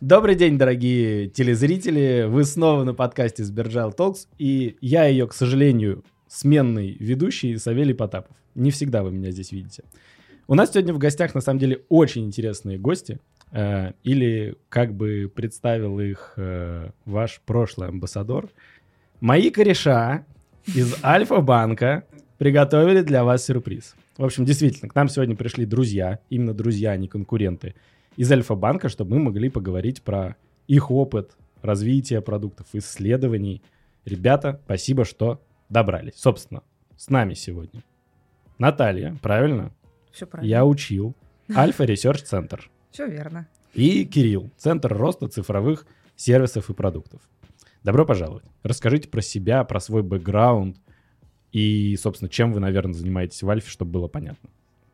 Добрый день, дорогие телезрители. Вы снова на подкасте Сберджал Talks. И я ее, к сожалению, сменный ведущий Савелий Потапов. Не всегда вы меня здесь видите. У нас сегодня в гостях, на самом деле, очень интересные гости. Э, или, как бы представил их э, ваш прошлый амбассадор. Мои кореша из Альфа-банка приготовили для вас сюрприз. В общем, действительно, к нам сегодня пришли друзья, именно друзья, а не конкуренты из Альфа-банка, чтобы мы могли поговорить про их опыт развития продуктов, исследований. Ребята, спасибо, что добрались. Собственно, с нами сегодня Наталья, правильно? Все правильно. Я учил. Альфа Research Центр. Все верно. И Кирилл, Центр роста цифровых сервисов и продуктов. Добро пожаловать. Расскажите про себя, про свой бэкграунд и, собственно, чем вы, наверное, занимаетесь в Альфе, чтобы было понятно.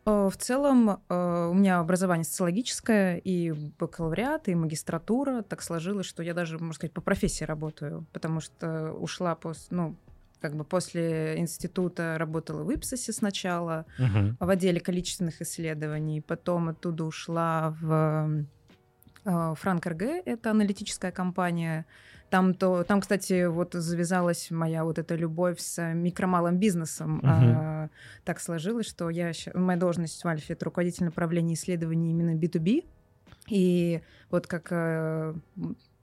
Э, в целом э, у меня образование социологическое, и бакалавриат, и магистратура. Так сложилось, что я даже, можно сказать, по профессии работаю, потому что ушла после, ну, как бы после института работала в Ипсосе сначала, uh-huh. в отделе количественных исследований, потом оттуда ушла в э, Франк РГ, это аналитическая компания, там, то, там, кстати, вот завязалась моя вот эта любовь с микромалым бизнесом. Uh-huh. А, так сложилось, что я, моя должность в Альфе — это руководитель направления исследований именно B2B. И вот как э,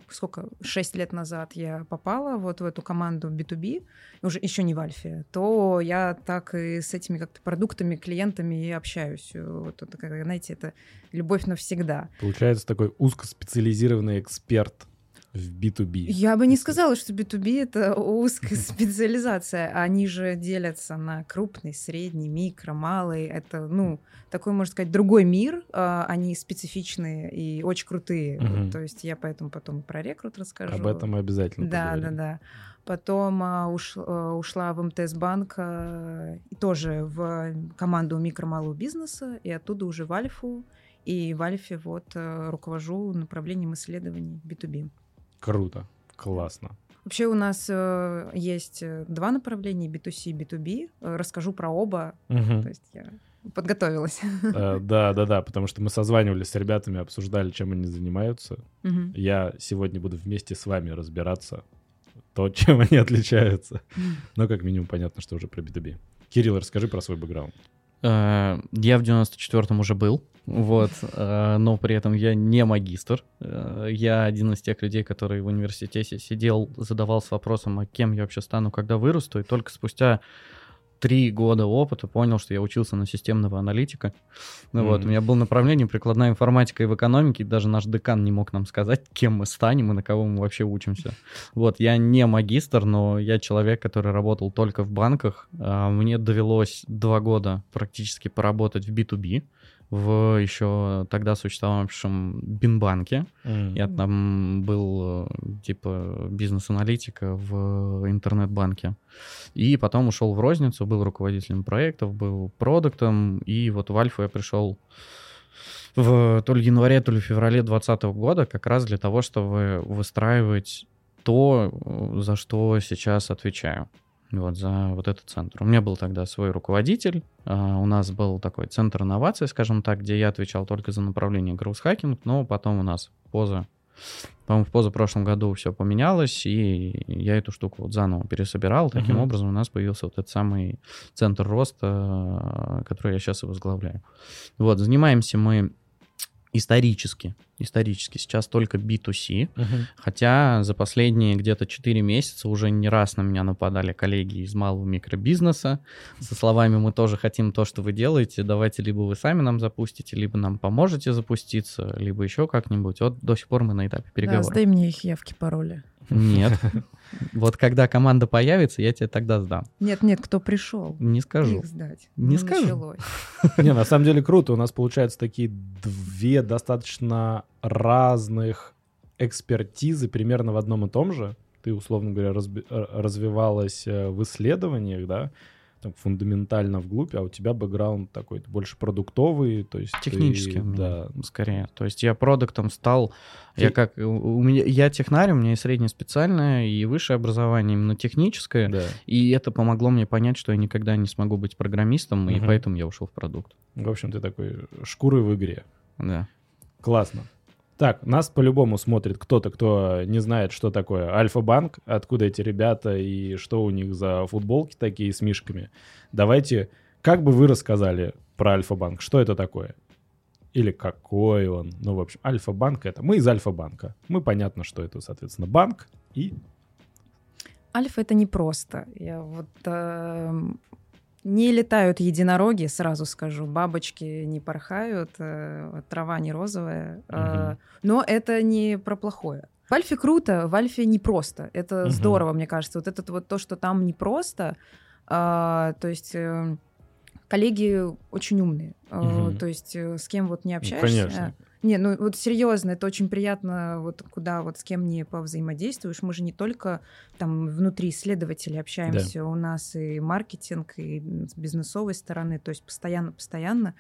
сколько, шесть лет назад я попала вот в эту команду B2B, уже еще не в Альфе, то я так и с этими как-то продуктами, клиентами и общаюсь. Вот это, знаете, это любовь навсегда. Получается такой узкоспециализированный эксперт в B2B? Я бы не сказала, что B2B — это узкая специализация. Они же делятся на крупный, средний, микро, малый. Это, ну, такой, можно сказать, другой мир. А, они специфичные и очень крутые. Угу. То есть я поэтому потом про рекрут расскажу. Об этом обязательно Да, поговорим. да, да. Потом а, уш, а, ушла в МТС банк а, тоже в команду микро-малого бизнеса, и оттуда уже в Альфу. И в Альфе вот а, руковожу направлением исследований B2B. Круто, классно. Вообще у нас э, есть э, два направления B2C и B2B. Э, расскажу про оба. Угу. То есть я подготовилась. Э, да, да, да, потому что мы созванивались с ребятами, обсуждали, чем они занимаются. Угу. Я сегодня буду вместе с вами разбираться, то, чем они отличаются. Но как минимум понятно, что уже про B2B. Кирилл, расскажи про свой бэкграунд. Э, я в 94-м уже был, вот, э, но при этом я не магистр. Э, я один из тех людей, который в университете сидел, задавался вопросом, а кем я вообще стану, когда вырасту, и только спустя три года опыта понял, что я учился на системного аналитика. Ну mm-hmm. вот, у меня было направление прикладная информатика и в экономике, и даже наш декан не мог нам сказать, кем мы станем и на кого мы вообще учимся. Вот, я не магистр, но я человек, который работал только в банках. А, мне довелось два года практически поработать в B2B в еще тогда существовавшем Бинбанке. Mm-hmm. Я там был типа бизнес-аналитика в интернет-банке. И потом ушел в розницу, был руководителем проектов, был продуктом, и вот в Альфу я пришел в то ли январе, то ли феврале 2020 года как раз для того, чтобы выстраивать то, за что сейчас отвечаю вот, за вот этот центр. У меня был тогда свой руководитель, а, у нас был такой центр инноваций, скажем так, где я отвечал только за направление гроусхакинг, но потом у нас поза, по-моему, в позапрошлом году все поменялось, и я эту штуку вот заново пересобирал. Таким uh-huh. образом у нас появился вот этот самый центр роста, который я сейчас и возглавляю. Вот, занимаемся мы исторически, исторически сейчас только B2C, uh-huh. хотя за последние где-то 4 месяца уже не раз на меня нападали коллеги из малого микробизнеса со словами «мы тоже хотим то, что вы делаете, давайте либо вы сами нам запустите, либо нам поможете запуститься, либо еще как-нибудь». Вот до сих пор мы на этапе переговоров. Да, сдай мне их явки, пароли. Нет. Вот когда команда появится, я тебе тогда сдам. Нет, нет, кто пришел? Не скажу. Их сдать. Не ну, скажу. Не, на самом деле круто. У нас получается такие две достаточно разных экспертизы примерно в одном и том же. Ты, условно говоря, развивалась э, в исследованиях, да, там, фундаментально вглубь, а у тебя бэкграунд такой больше продуктовый, то есть технический, ты, да, скорее. То есть я продуктом стал, ты... я как у меня я технарь, у меня и среднее специальное и высшее образование именно техническое, да. и это помогло мне понять, что я никогда не смогу быть программистом, угу. и поэтому я ушел в продукт. В общем, ты такой шкуры в игре. Да. Классно. Так, нас по-любому смотрит кто-то, кто не знает, что такое Альфа-банк, откуда эти ребята и что у них за футболки такие с мишками. Давайте, как бы вы рассказали про Альфа-банк, что это такое? Или какой он? Ну, в общем, Альфа-банк это... Мы из Альфа-банка. Мы понятно, что это, соответственно, банк и... Альфа это не просто. Я вот э, не летают единороги, сразу скажу, бабочки не порхают, э, трава не розовая. Мгм. но это не про плохое. В Альфе круто, в Альфе непросто. Это Мгм. здорово, мне кажется. Вот это вот то, что там непросто. а, то есть э, коллеги очень умные. Мгм. то есть с кем вот не общаешься. конечно. Не, ну вот серьезно, это очень приятно, вот куда вот с кем не повзаимодействуешь. Мы же не только там внутри исследователей общаемся, у нас и маркетинг, и с бизнесовой стороны, то есть постоянно-постоянно.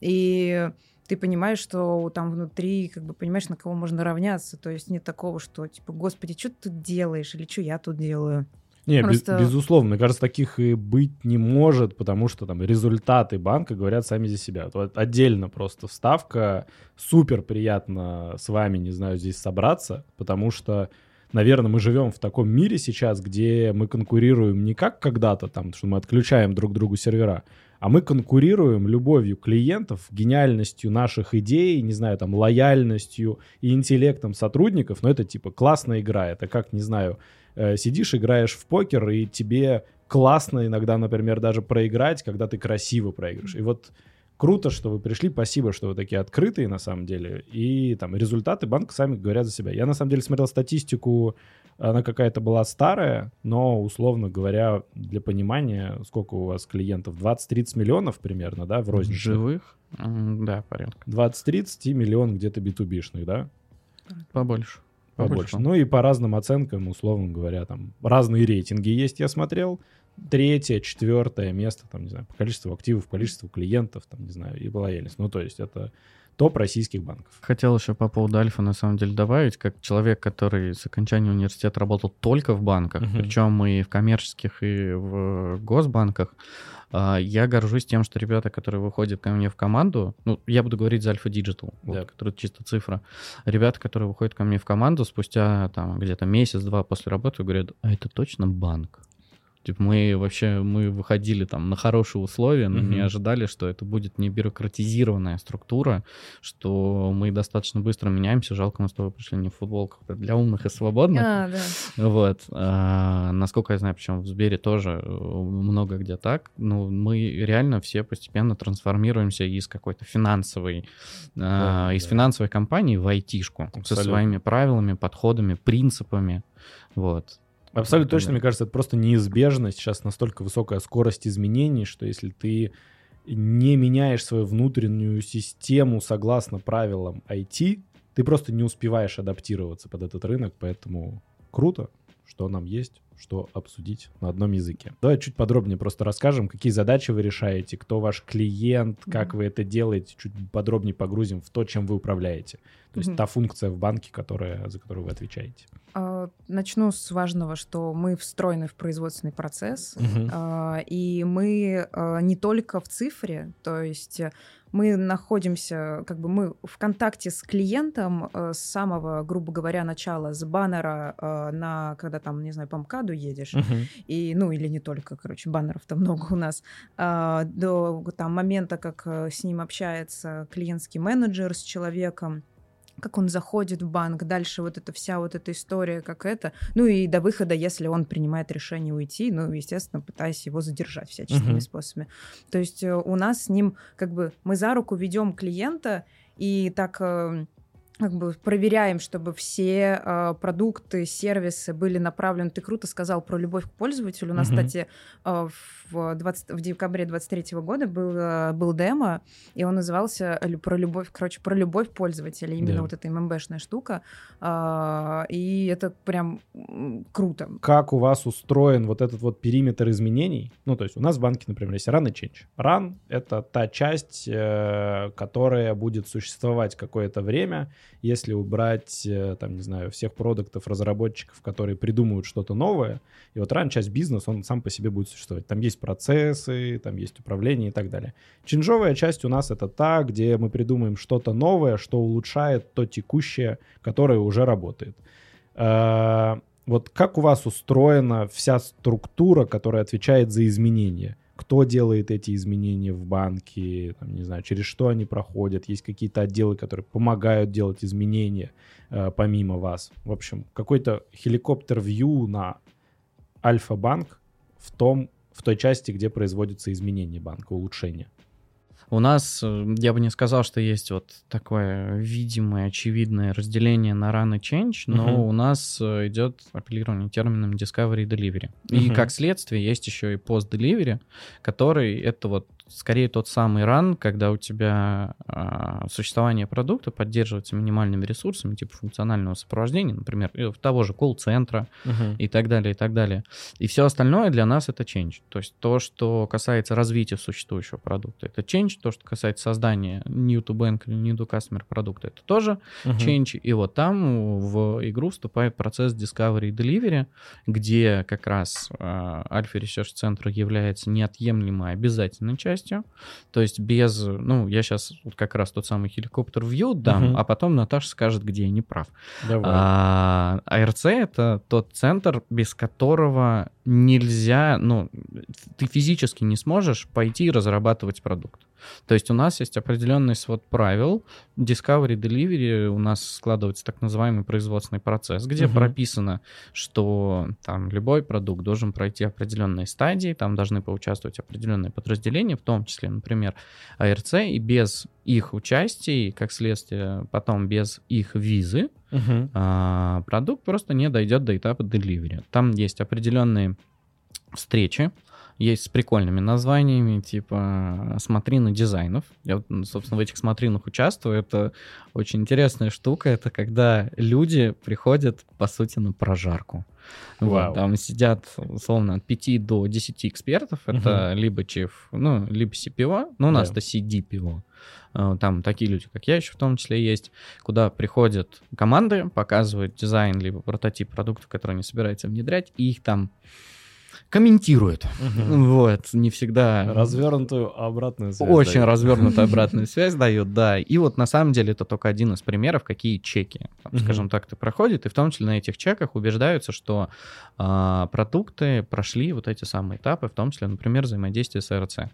И ты понимаешь, что там внутри, как бы понимаешь, на кого можно равняться. То есть нет такого, что типа, господи, что ты тут делаешь, или что я тут делаю. Не, без- Просто- безусловно, мне кажется, таких и быть не может, потому что там результаты банка говорят сами за себя. Вот отдельно просто вставка. Супер приятно с вами, не знаю, здесь собраться, потому что, наверное, мы живем в таком мире сейчас, где мы конкурируем не как когда-то, там, что мы отключаем друг другу сервера, а мы конкурируем любовью клиентов, гениальностью наших идей, не знаю, там, лояльностью и интеллектом сотрудников. Но это типа классная игра. Это как, не знаю, э, сидишь, играешь в покер, и тебе классно иногда, например, даже проиграть, когда ты красиво проиграешь. И вот круто, что вы пришли, спасибо, что вы такие открытые на самом деле. И там результаты банка сами говорят за себя. Я на самом деле смотрел статистику, она какая-то была старая, но, условно говоря, для понимания, сколько у вас клиентов? 20-30 миллионов примерно, да, в рознице? Живых? Да, порядка. 20-30 и миллион где-то битубишных, да? Побольше. Побольше. Ну и по разным оценкам, условно говоря, там разные рейтинги есть, я смотрел. Третье, четвертое место, там, не знаю, по количеству активов, по количеству клиентов, там, не знаю, и лояльность. Ну, то есть это топ российских банков. Хотел еще по поводу Альфа на самом деле добавить, как человек, который с окончания университета работал только в банках, Мгм. причем и в коммерческих, и в госбанках, а, я горжусь тем, что ребята, которые выходят ко мне в команду, ну, я буду говорить за Альфа Digital, вот, Да. который чисто цифра, ребята, которые выходят ко мне в команду спустя там где-то месяц-два после работы, говорят, а это точно банк? Типа мы вообще, мы выходили там на хорошие условия, но не Мгм. ожидали, что это будет не бюрократизированная структура, что мы достаточно быстро меняемся. Жалко, мы с тобой пришли не в футболках для умных и свободных. А, да. Вот. А, насколько я знаю, причем в Сбере тоже э, много где так. Ну, мы реально все постепенно трансформируемся из какой-то финансовой, а, Да, из да. финансовой компании в айтишку со Абсолютно. своими правилами, подходами, принципами. Вот. Абсолютно точно, мне кажется, это просто неизбежно. Сейчас настолько высокая скорость изменений, что если ты не меняешь свою внутреннюю систему согласно правилам IT, ты просто не успеваешь адаптироваться под этот рынок, поэтому круто, что нам есть, что обсудить на одном языке. Давай чуть подробнее просто расскажем, какие задачи вы решаете, кто ваш клиент, как вы это делаете, чуть подробнее погрузим в то, чем вы управляете. То есть Мгм. та функция в банке, которая, за которую вы отвечаете. А, Начну с важного, что мы встроены в производственный процесс, а, и мы а, не только в цифре, то есть мы находимся, как бы мы в контакте с клиентом э, с самого, грубо говоря, начала, с баннера э, на, когда там, не знаю, по МКАДу едешь, Мгм. и, ну, или не только, короче, баннеров-то много у нас, до там момента, как э, с ним общается клиентский менеджер с человеком, как он заходит в банк, дальше вот эта вся вот эта история, как это, ну и до выхода, если он принимает решение уйти, ну, естественно, пытаясь его задержать всяческими Мгм. способами. То есть э, у нас с ним, как бы, мы за руку ведем клиента и так э, как бы проверяем, чтобы все э, продукты, сервисы были направлены. Ты круто сказал про любовь к пользователю. У нас, Мгм. кстати, э, в, 20 в декабре 23 года был, э, был демо, и он назывался про любовь, короче, про любовь пользователя. Именно Да. вот эта ММБшная штука. А, и это прям круто. как у вас устроен вот этот вот периметр изменений. Ну, то есть у нас в банке, например, есть run и change. Run — это та часть, э, которая будет существовать какое-то время, если убрать, э, там, не знаю, всех продуктов, разработчиков, которые придумывают что-то новое, и вот ранняя часть бизнеса, он сам по себе будет существовать. Там есть процессы, там есть управление и так далее. Чинжовая часть у нас это та, где мы придумаем что-то новое, что улучшает то текущее, которое уже работает. А, вот как у вас устроена вся структура, которая отвечает за изменения? Кто делает эти изменения в банке, там, не знаю, через что они проходят, есть какие-то отделы, которые помогают делать изменения э, помимо вас. В общем, какой-то хеликоптер-вью на Альфа-банк в том, в той части, где производятся изменения банка, улучшения. У нас, э, я бы не сказал, что есть вот такое видимое, очевидное разделение на run и change, но uh-huh. у нас э, идет апеллирование термином discovery и delivery. Uh-huh. И как следствие есть еще и post-delivery, который это вот скорее тот самый ран, когда у тебя э, существование продукта поддерживается минимальными ресурсами, типа функционального сопровождения, например, того же колл-центра uh-huh. и так далее, и так далее. И все остальное для нас это change. То есть то, что касается развития существующего продукта, это change. То, что касается создания new to bank или new to customer продукта, это тоже uh-huh. change. И вот там в игру вступает процесс discovery и delivery, где как раз э, Alpha Research Center является неотъемлемой обязательной частью частью. То есть без, ну, я сейчас вот как раз тот самый хеликоптер вью дам, угу. а потом Наташа скажет, где я не прав. Давай. А, АРЦ — это тот центр, без которого нельзя, ну, ты физически не сможешь пойти и разрабатывать продукт. То есть у нас есть определенный свод правил. Discovery, Delivery у нас складывается так называемый производственный процесс, где угу. прописано, что там любой продукт должен пройти определенные стадии, там должны поучаствовать определенные подразделения, в том числе, например, АРЦ, и без их участия, как следствие, потом без их визы, угу. а, продукт просто не дойдет до этапа delivery. Там есть определенные встречи, есть с прикольными названиями, типа «Смотрины дизайнов». Я, собственно, в этих смотринах участвую. Это очень интересная штука. Это когда люди приходят, по сути, на прожарку. Вот, там сидят, условно, от 5 до 10 экспертов. Это угу. либо чеф, ну, либо CPO, ну, у нас да. это CD-пиво. А, там такие люди, как я еще в том числе есть, куда приходят команды, показывают дизайн либо прототип продукта, который они собираются внедрять, и их там комментируют. Угу. Вот, не всегда... Развернутую обратную связь. Очень дают. развернутую обратную связь дают, да. И вот на самом деле это только один из примеров, какие чеки, там, угу. скажем так, ты проходит, и в том числе на этих чеках убеждаются, что а, продукты прошли вот эти самые этапы, в том числе, например, взаимодействие с РЦ.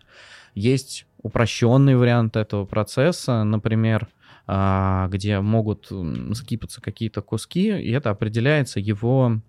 Есть упрощенный вариант этого процесса, например, а, где могут скипаться какие-то куски, и это определяется его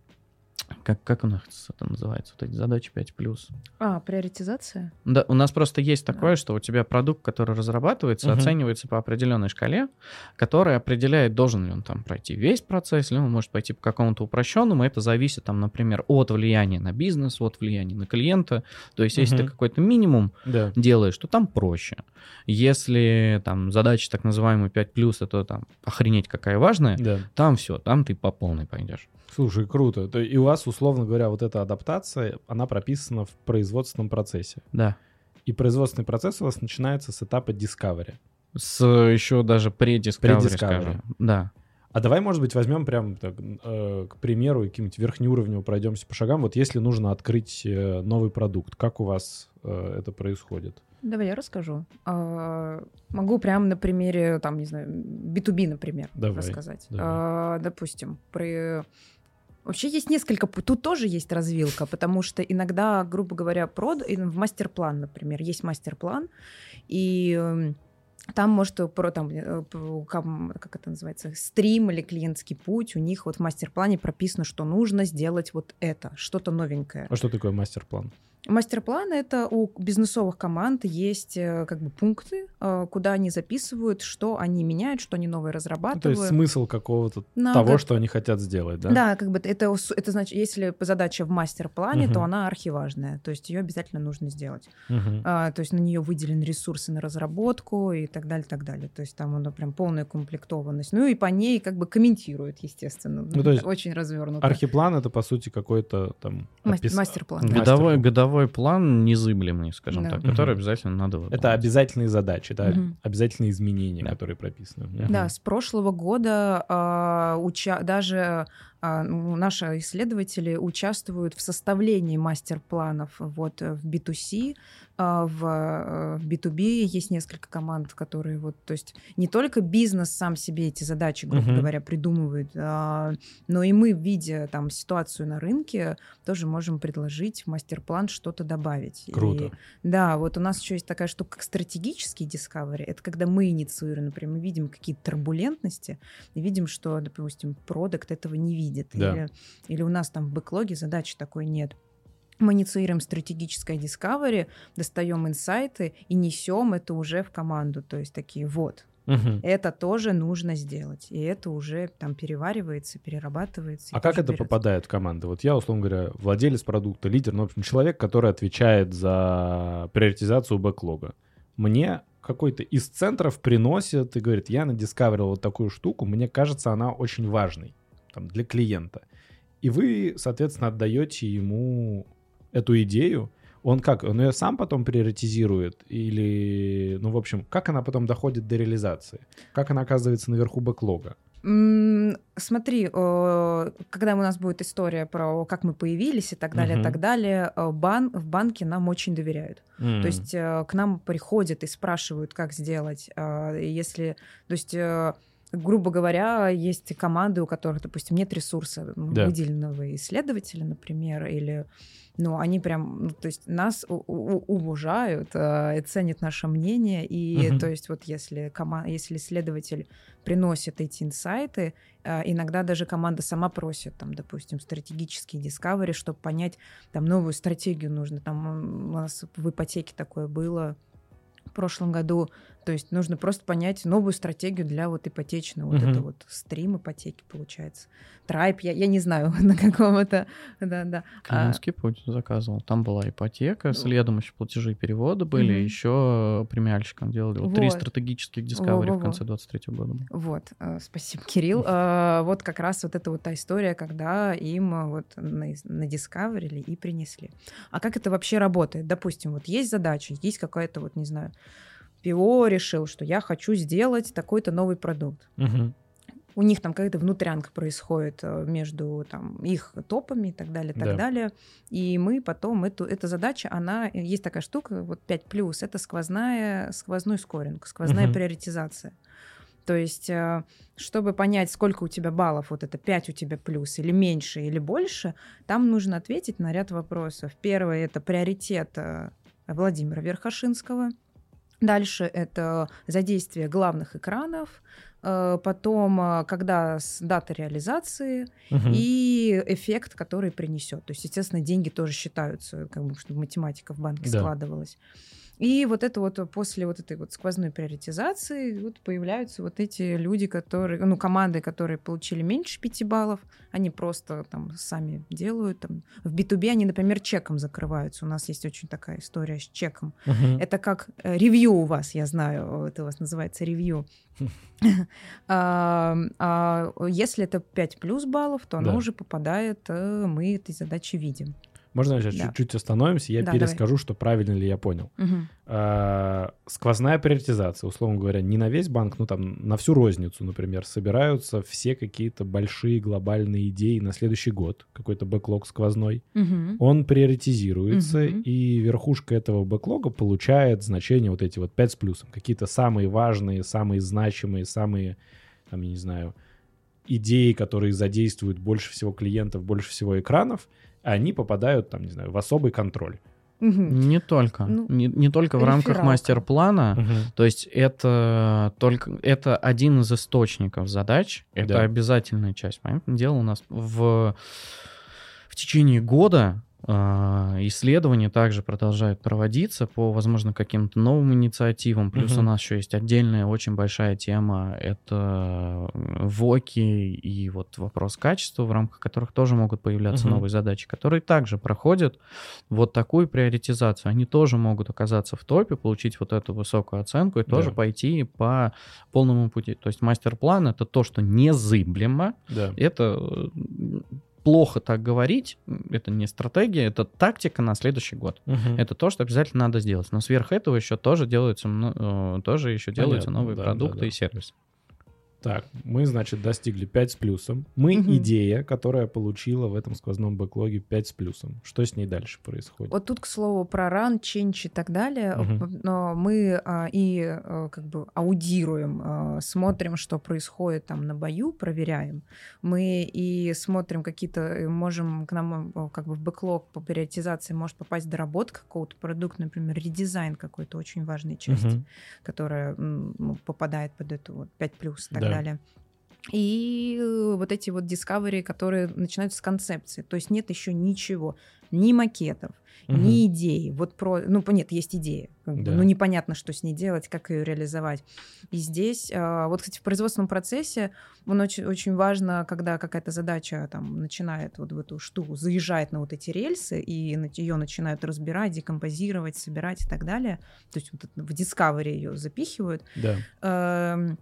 как, как у нас это называется, вот эти задачи 5+. А, приоритизация? Да, у нас просто есть такое, да. что у тебя продукт, который разрабатывается, угу. оценивается по определенной шкале, которая определяет, должен ли он там пройти весь процесс, или он может пойти по какому-то упрощенному. Это зависит, там, например, от влияния на бизнес, от влияния на клиента. То есть, если угу. ты какой-то минимум да. делаешь, то там проще. Если там задача так называемая 5+, это там охренеть какая важная, да. там все, там ты по полной пойдешь. Слушай, круто. То, и у вас, условно говоря, вот эта адаптация, она прописана в производственном процессе. Да. И производственный процесс у вас начинается с этапа discovery. С еще даже pre-discovery, pre скажем. Да. А давай, может быть, возьмем прям, так, э, к примеру, каким-нибудь верхнеуровневым пройдемся по шагам. Вот если нужно открыть э, новый продукт, как у вас э, это происходит? Давай я расскажу. А, могу прямо на примере, там, не знаю, B2B, например, давай, рассказать. Давай. А, допустим, при Вообще есть несколько, тут тоже есть развилка, потому что иногда, грубо говоря, прод, в мастер-план, например, есть мастер-план, и эм, там может про там э, как это называется стрим или клиентский путь у них вот в мастер-плане прописано что нужно сделать вот это что-то новенькое. А что такое мастер-план Мастер-план — это у бизнесовых команд есть э, как бы пункты, э, куда они записывают, что они меняют, что они новое разрабатывают. Ну, то есть смысл какого-то На, того, как... что они хотят сделать, да? Да, как бы это, это значит, если задача в мастер-плане, угу. то она архиважная, то есть ее обязательно нужно сделать. Угу. А, то есть на нее выделены ресурсы на разработку и так далее, так далее. То есть там она прям полная комплектованность. Ну и по ней как бы комментируют, естественно. Ну, то есть очень развернуто. Архиплан — это, по сути, какой-то там... Опис... Мастер-план. Годовой, годовой годовой план незыблемый, скажем Да. так, Мгм. который обязательно надо выполнить. Это обязательные задачи, это Мгм. обязательные изменения, Да. которые прописаны. Да, с прошлого года а, уча- даже наши исследователи участвуют в составлении мастер-планов вот э, в B2C, а, в, э, в B2B есть несколько команд, которые вот, то есть не только бизнес сам себе эти задачи, грубо Мгм. говоря, придумывает, а, но и мы, видя там ситуацию на рынке, тоже можем предложить в мастер-план что-то добавить. Круто. И да, вот у нас еще есть такая штука, как стратегический discovery. Это когда мы инициируем, например, мы видим какие-то турбулентности и видим, что, допустим, продукт этого не видит. Да. Или, или у нас там в бэклоге задачи такой нет. Мы инициируем стратегическое discovery, достаем инсайты и несем это уже в команду. То есть такие вот, Мгм. это тоже нужно сделать. И это уже там переваривается, перерабатывается. А как это берётся. попадает в команду? Вот я, условно говоря, владелец продукта, лидер, ну, в общем, человек, который отвечает за приоритизацию бэклога. Мне какой-то из центров приносит и говорит, я надискаверил вот такую штуку, мне кажется, она очень важной там, для клиента. И вы, соответственно, отдаете ему эту идею. Он как? Он ее сам потом приоритизирует? Или, ну, в общем, как она потом доходит до реализации? Как она оказывается наверху бэклога? Смотри, э, когда у нас будет история про как мы появились и так далее, Мгм. так далее, э, бан, в банке нам очень доверяют. То есть э, к нам приходят и спрашивают, как сделать. Если, то есть, грубо говоря, есть команды, у которых, допустим, нет ресурса Да. выделенного исследователя, например, или ну, они прям, ну, то есть нас у- у- уважают, э, ценят наше мнение, и Мгм. то есть вот если, кома- если исследователь приносит эти инсайты, э, иногда даже команда сама просит, там, допустим, стратегические discovery, чтобы понять, там, новую стратегию нужно. Там у нас в ипотеке такое было в прошлом году. То есть нужно просто понять новую стратегию для вот ипотечного, вот Мгм. это вот стрим ипотеки получается. Трайп, я, я не знаю на каком это, да-да. А, Клиентский путь заказывал. Там была ипотека, следом еще платежи и переводы были, Мгм. еще премиальщикам делали. Вот три Вот. стратегических discovery Во-во-во. в конце 23 года. было. Вот, э, спасибо, Кирилл. Э, Вот как раз вот эта вот та история, когда им э, вот на- надискаверили и принесли. А как это вообще работает? Допустим, вот есть задача, есть какая-то вот, не знаю, ПИО решил, что я хочу сделать такой-то новый продукт. Мгм. У них там какая-то внутрянка происходит э, между там, их топами и так далее, так Да. далее. И мы потом, эту, эта задача, она, э, есть такая штука, вот 5+, это сквозная, сквозной скоринг, сквозная Мгм. приоритизация. То есть, э, чтобы понять, сколько у тебя баллов, вот это 5 у тебя плюс, или меньше, или больше, там нужно ответить на ряд вопросов. Первое — это приоритет Владимира Верхошинского. Дальше это задействие главных экранов, э, потом, э, когда с дата реализации Мгм. и эффект, который принесет. То есть, естественно, деньги тоже считаются, как бы, чтобы математика в банке Да. складывалась. И вот это вот после вот этой вот сквозной приоритизации вот появляются вот эти люди, которые, ну, команды, которые получили меньше 5 баллов, они просто там сами делают. Там. В B2B они, например, чеком закрываются. У нас есть очень такая история с чеком. Мгм. Это как э, ревью у вас, я знаю, это у вас называется ревью. А, а Если это 5 плюс баллов, то оно уже попадает, э, мы этой задачи видим. Можно сейчас Да. чуть-чуть остановимся, я Да, перескажу, что правильно ли я понял. А, сквозная приоритизация, условно говоря, не на весь банк, ну там на всю розницу, например, собираются все какие-то большие глобальные идеи на следующий год, какой-то бэклог сквозной. Мгм. Он приоритизируется, Мгм. и верхушка этого бэклога получает значение вот эти вот 5 с плюсом. Какие-то самые важные, самые значимые, самые, там, я не знаю, идеи, которые задействуют больше всего клиентов, больше всего экранов, они попадают, там, не знаю, в особый контроль. Мгм. Не только. Ну, не, не только в рамках мастер-плана. Мгм. То есть это только это один из источников задач. Это Да. обязательная часть. Понятное дело, у нас в, в течение года исследования также продолжают проводиться по, возможно, каким-то новым инициативам. Плюс Мгм. у нас еще есть отдельная очень большая тема. Это ВОКи и вот вопрос качества, в рамках которых тоже могут появляться Мгм. новые задачи, которые также проходят вот такую приоритизацию. Они тоже могут оказаться в топе, получить вот эту высокую оценку и тоже Да. пойти по полному пути. То есть мастер-план — это то, что незыблемо, Да. это э, плохо так говорить, это не стратегия, это тактика на следующий год. Мгм. Это то, что обязательно надо сделать. Но сверх этого еще тоже делаются, э, тоже еще делаются Понятно, новые да, продукты да, да. и сервисы. Так, мы, значит, достигли 5 с плюсом. Мы Мгм. идея, которая получила в этом сквозном бэклоге 5 с плюсом. Что с ней дальше происходит? Вот тут, к слову, про ран, ченч и так далее, Мгм. но мы а, и а, как бы аудируем, а, смотрим, что происходит там на бою, проверяем. Мы и смотрим какие-то, можем к нам а, как бы в бэклог по приоритизации может попасть доработка какого-то продукта, например, редизайн какой-то очень важной части, Мгм. которая ну, попадает под эту вот 5 плюс и так Да. далее. И э, вот эти вот discovery, которые начинаются с концепции. То есть нет еще ничего, ни макетов, Мгм. ни идеи. Вот про, ну нет, есть идея, Да. ну непонятно, что с ней делать, как ее реализовать. И здесь, а, вот, кстати, в производственном процессе он очень, очень важно, когда какая-то задача там начинает вот в эту штуку, заезжает на вот эти рельсы, и ее начинают разбирать, декомпозировать, собирать и так далее. То есть вот в Discovery ее запихивают. Да.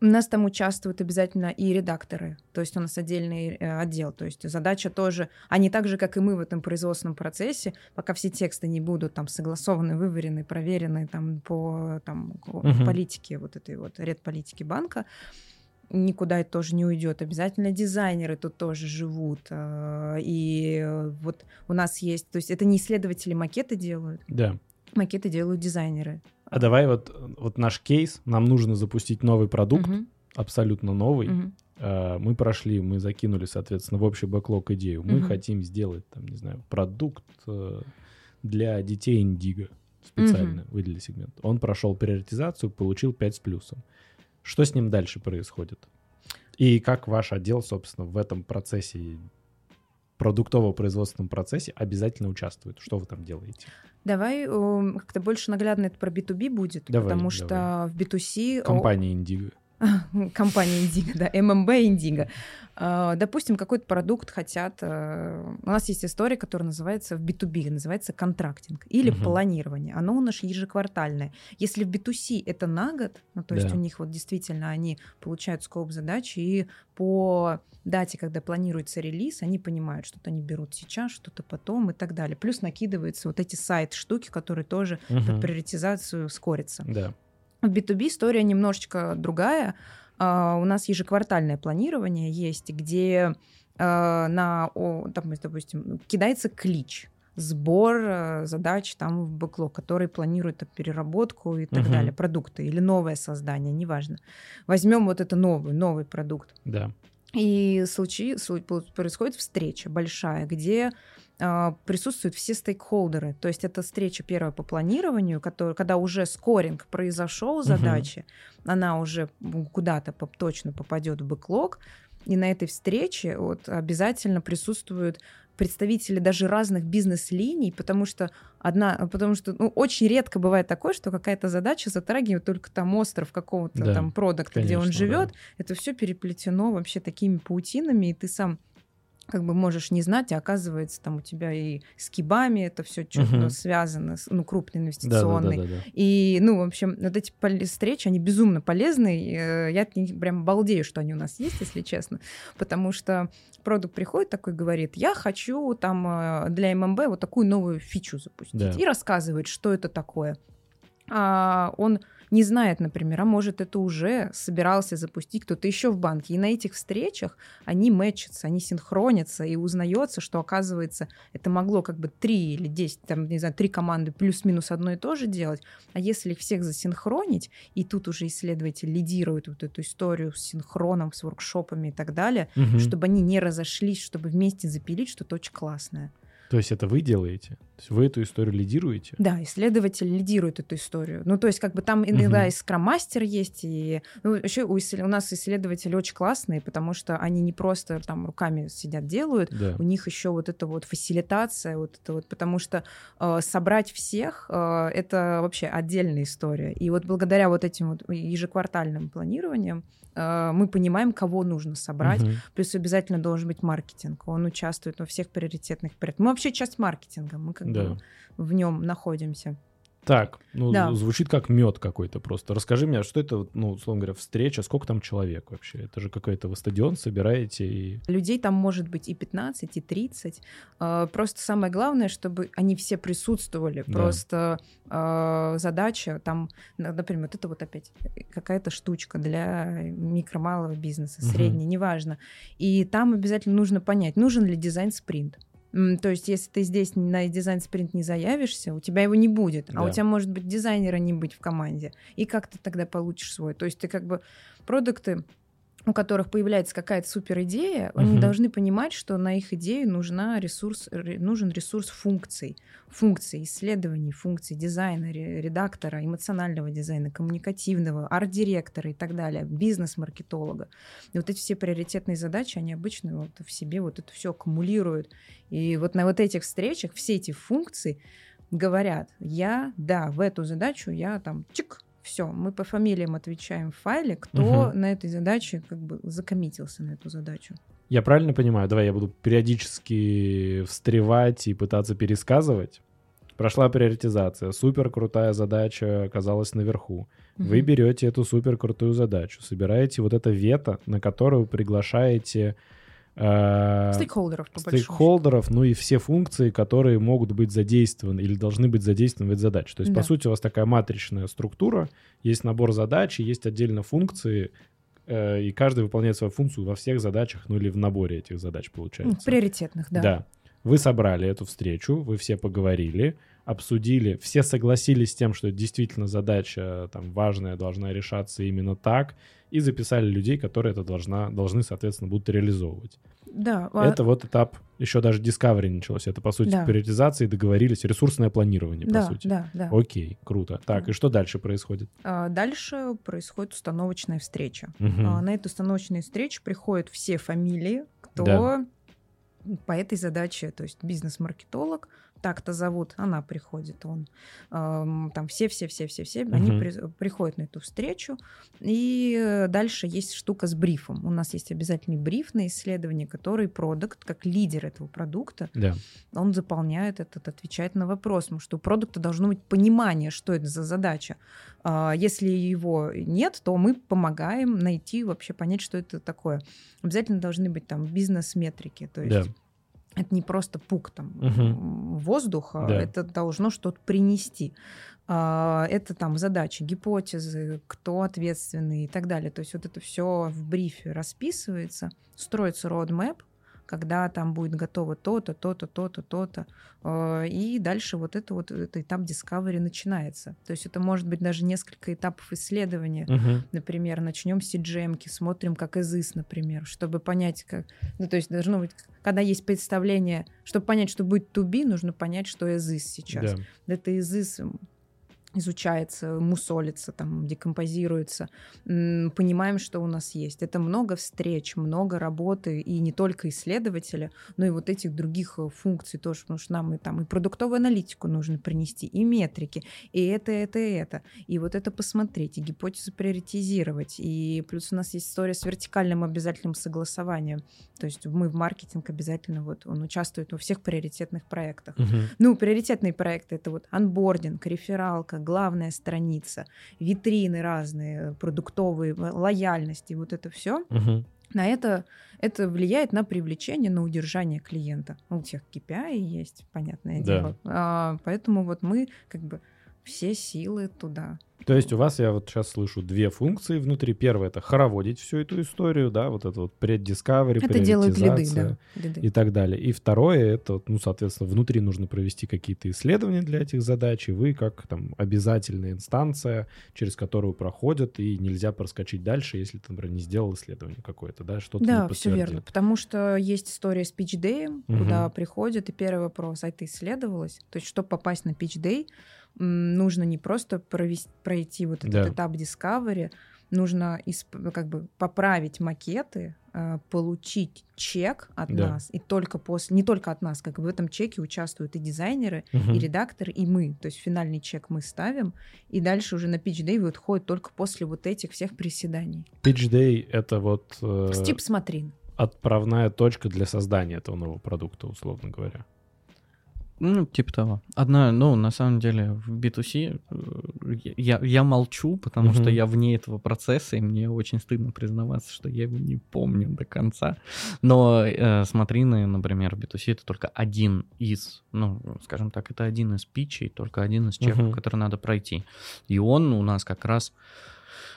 У нас там участвуют обязательно и редакторы, то есть у нас отдельный э, отдел, то есть задача тоже, они так же, как и мы в этом производственном процессе, пока все тексты не будут там согласованы, выварены, проверены там по там, Мгм. политике вот этой вот редполитики банка, никуда это тоже не уйдет. Обязательно дизайнеры тут тоже живут. э, И вот у нас есть, то есть это не исследователи макеты делают, Да. Макеты делают дизайнеры. А давай вот, вот наш кейс. Нам нужно запустить новый продукт, Мгм, абсолютно новый. А, Мы прошли, мы закинули, соответственно, в общий бэклог идею. Мы Мгм. хотим сделать, там, не знаю, продукт э, для детей Индиго. Специально выделили сегмент. Он прошел приоритизацию, получил 5 с плюсом. Что с ним дальше происходит? И как ваш отдел, собственно, в этом процессе, продуктово-производственном процессе обязательно участвует? Что вы там делаете? Давай эм, как-то больше наглядно это про B2B будет, Давай, потому что давай. в B2C... о, Компания Индиго. компания Индиго, да, ММБ Индиго. А, Допустим, какой-то продукт хотят... э, У нас есть история, которая называется в B2B, называется контрактинг или Мгм. планирование. Оно у нас ежеквартальное. Если в B2C это на год, ну, то есть Да. у них вот действительно они получают скоп задач, и по дате, когда планируется релиз, они понимают, что-то они берут сейчас, что-то потом и так далее. Плюс накидываются вот эти сайт-штуки, которые тоже под Мгм. приоритизацию скорятся. Да. В B2B история немножечко другая. А, У нас ежеквартальное планирование есть, где а, на, о, там, допустим, кидается клич, сбор э, задач там в бэклог, который планирует там переработку и так Мгм. далее, продукты или новое создание, неважно. Возьмем вот это новый, новый продукт. Да. И случай, происходит встреча большая, где присутствуют все стейкхолдеры. То есть это встреча первая по планированию, который, когда уже скоринг произошел задачи, она уже куда-то точно попадет в бэклог, и на этой встрече вот, обязательно присутствуют представители даже разных бизнес-линий, потому что одна, потому что ну, очень редко бывает такое, что какая-то задача затрагивает только там остров какого-то Да, там продукта, где он живет, да. это все переплетено вообще такими паутинами, и ты сам как бы можешь не знать, а оказывается там у тебя и с кибами это все что-то Мгм. связано, с- ну, крупный Да, да, да, инвестиционный. да, да. И, ну, в общем, вот эти встречи, они безумно полезны. э, Я от них прям балдею, что они у нас есть, если честно. Потому что продукт приходит такой, говорит, я хочу там э, для ММБ вот такую новую фичу запустить. Да. И рассказывает, что это такое. А он не знает, например, а может это уже собирался запустить кто-то еще в банке. И на этих встречах они мэчатся, они синхронятся, и узнается, что, оказывается, это могло как бы три или десять, там, не знаю, три команды плюс-минус одно и то же делать. А если их всех засинхронить, и тут уже исследователь лидирует вот эту историю с синхроном, с воркшопами и так далее, Мгм. чтобы они не разошлись, чтобы вместе запилить что-то очень классное. То есть это вы делаете? То есть вы эту историю лидируете? Да, исследователь лидирует эту историю. Ну, то есть, как бы там иногда Мгм. и скрам-мастер есть, и ну, еще у, у нас исследователи очень классные, потому что они не просто там руками сидят, делают, Да. у них еще вот эта вот фасилитация, вот это вот, потому что э, собрать всех э, это вообще отдельная история. И вот благодаря вот этим вот ежеквартальным планированиям мы понимаем, кого нужно собрать. Мгм. Плюс обязательно должен быть маркетинг. Он участвует во всех приоритетных проектах. Мы вообще часть маркетинга, мы как Да. бы в нем находимся. Так, ну, Да. звучит как мед какой-то просто. Расскажи мне, а что это, ну, условно говоря, встреча, сколько там человек вообще? Это же какой-то вы стадион собираете и... Людей там может быть и 15, и 30. Э, Просто самое главное, чтобы они все присутствовали. Да. Просто э, задача там, на- например, вот это вот опять какая-то штучка для микро-малого бизнеса, Мгм. средней, неважно. И там обязательно нужно понять, нужен ли дизайн-спринт. То есть, если ты здесь на дизайн-спринт не заявишься, у тебя его не будет. А у Да. тебя может быть дизайнера не быть в команде. И как ты тогда получишь свой? То есть, ты как бы продукты у которых появляется какая-то супер идея, они Мгм. должны понимать, что на их идею нужна ресурс, ре- нужен ресурс функций, функций исследований, функций дизайна, ре- редактора, эмоционального дизайна, коммуникативного, арт-директора и так далее, бизнес-маркетолога. И вот эти все приоритетные задачи, они обычно вот в себе вот это все аккумулируют. И вот на вот этих встречах все эти функции говорят, я, да, в эту задачу я там чик, все, мы по фамилиям отвечаем в файле, кто Мгм. на этой задаче как бы закоммитился на эту задачу. Я правильно понимаю? Давай я буду периодически встревать и пытаться пересказывать. Прошла приоритизация, супер крутая задача оказалась наверху. Вы Мгм. берете эту супер крутую задачу, собираете вот это вето, на которую приглашаете э, Стейкхолдеров, по стейкхолдеров, ну и все функции, которые могут быть задействованы или должны быть задействованы в этой задаче. То есть, по Да. сути, у вас такая матричная структура, есть набор задач, есть отдельно функции, э, и каждый выполняет свою функцию во всех задачах, ну или в наборе этих задач, получается. Ну, Приоритетных, да. Да. Вы собрали эту встречу, вы все поговорили, обсудили, все согласились с тем, что действительно задача там важная, должна решаться именно так, и записали людей, которые это должна, должны, соответственно, будут реализовывать. Да, а- Это вот этап, еще даже Discovery началось. Это, по сути, Да. приоритизации договорились, ресурсное планирование, да, по сути. да, да. Окей, круто. Так, Да. и что дальше происходит? А Дальше происходит установочная встреча. Мгм. А, На эту установочную встречу приходят все фамилии, кто Да. по этой задаче, то есть бизнес-маркетолог, так-то зовут, она приходит, он, ам, там все-все-все-все-все, они Мгм. при- приходят на эту встречу, и э, дальше есть штука с брифом. У нас есть обязательный бриф на исследование, который продукт, как лидер этого продукта, Да. он заполняет этот, отвечает на вопрос, потому что у продукта должно быть понимание, что это за задача. А, Если его нет, то мы помогаем найти, вообще понять, что это такое. Обязательно должны быть там бизнес-метрики, то есть Да. Это не просто пук там м, воздуха, Да. это должно что-то принести. А, Это там задачи, гипотезы, кто ответственный и так далее. То есть вот это все в брифе расписывается, строится roadmap, когда там будет готово то-то, то-то, то-то, то-то. Э, И дальше вот это вот этот этап discovery начинается. То есть это может быть даже несколько этапов исследования. Мгм. Например, начнем с cgm смотрим как изыс, например, чтобы понять, как... Ну, то есть должно быть, когда есть представление, чтобы понять, что будет be, нужно понять, что изыс сейчас. Да. Это изыс изучается, мусолится, там, декомпозируется. Понимаем, что у нас есть. Это много встреч, много работы, и не только исследователя, но и вот этих других э, функций тоже, потому что нам и там и продуктовую аналитику нужно принести, и метрики, и это, это, это, и вот это посмотреть, и гипотезы приоритизировать, и плюс у нас есть история с вертикальным обязательным согласованием, то есть мы в маркетинг обязательно, вот он участвует во всех приоритетных проектах. Мгм. Ну, приоритетные проекты это вот анбординг, рефералка, главная страница, витрины разные, продуктовые, в- лояльность и вот это все. Мгм. На это это влияет на привлечение, на удержание клиента. У всех KPI есть, понятное Да. дело. А, поэтому вот мы как бы все силы туда. То есть у вас, я вот сейчас слышу, две функции внутри. Первое — это хороводить всю эту историю, да, вот это вот преддискавери, Это делают лиды, да. лиды. и так далее. И второе — это, ну, соответственно, внутри нужно провести какие-то исследования для этих задач, и вы как там обязательная инстанция, через которую проходят, и нельзя проскочить дальше, если ты, например, не сделал исследование какое-то, да, что-то не Да, все верно. Потому что есть история с Pitch Day, Мгм. куда приходят, и первый вопрос, а это исследовалось? То есть, чтобы попасть на Pitch Day, нужно не просто провести, пройти вот этот Да. этап Discovery, нужно исп- как бы поправить макеты, э, получить чек от Да. нас, и только после, не только от нас, как бы в этом чеке участвуют и дизайнеры, Мгм. и редакторы, и мы. То есть финальный чек мы ставим, и дальше уже на Pitch Day выходит только после вот этих всех приседаний. Pitch Day — это вот э, Стип смотрин. отправная точка для создания этого нового продукта, условно говоря. Ну, типа того. Одна, ну, на самом деле, в B2C э, я, я молчу, потому Мгм. что я вне этого процесса, и мне очень стыдно признаваться, что я его не помню до конца. Но э, смотрины, например, в B2C это только один из, ну, скажем так, это один из питчей, только один из чеков, Мгм. который надо пройти. И он у нас как раз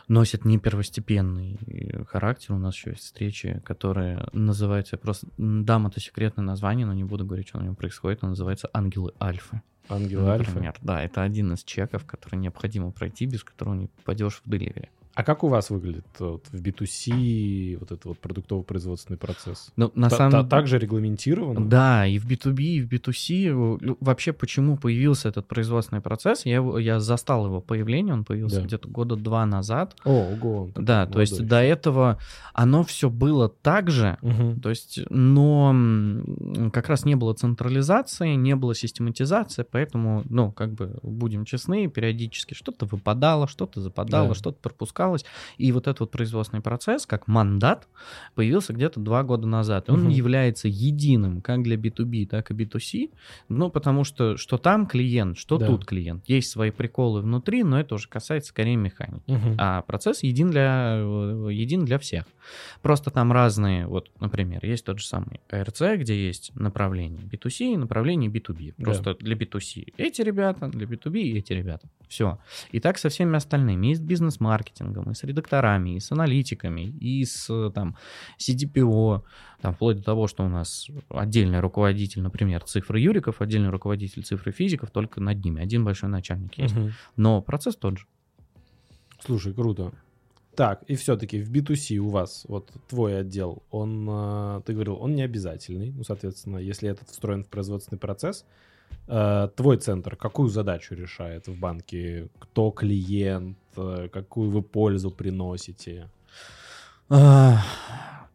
носит не первостепенный э, характер. У нас еще есть встречи, которые называются просто... Дам это секретное название, но не буду говорить, что на нем происходит. Он называется «Ангелы Альфы». Ангел Альфа. Например, да, это один из чеков, который необходимо пройти, без которого не попадешь в деливери. А как у вас выглядит вот, в B2C вот этот вот продуктово-производственный процесс? Ну, на самом та- также регламентировано? Да, и в B2B, и в B2C. э, Вообще, почему появился этот производственный процесс? Я, его- я застал его появление, он появился Да. где-то года два назад. О, ого. Да, то есть молодой до этого оно все было так же. Мгм. то есть, но как раз не было централизации, не было систематизации, поэтому, ну, как бы, будем честны, периодически что-то выпадало, что-то западало, Да. что-то пропускалось. И вот этот вот производственный процесс, как мандат, появился где-то два года назад. И он Мгм. является единым как для B2B, так и B2C, ну, потому что что там клиент, что Да. тут клиент. Есть свои приколы внутри, но это уже касается скорее механики. Мгм. А процесс един для, един для всех. Просто там разные, вот, например, есть тот же самый АРЦ, где есть направление B2C и направление B2B. Да. Просто для B2C эти ребята, для B2B эти ребята. Все. И так со всеми остальными. И с бизнес-маркетингом, и с редакторами, и с аналитиками, и с э, там CDPO, там, вплоть до того, что у нас отдельный руководитель, например, цифры Юриков, отдельный руководитель цифры физиков, только над ними. Один большой начальник есть. Мгм. Но процесс тот же. Слушай, круто. Так, и все-таки в B2C у вас, вот твой отдел, он, э, ты говорил, он не обязательный. Ну, соответственно, если этот встроен в производственный процесс, э, твой центр какую задачу решает в банке? Кто клиент? Какую вы пользу приносите? А,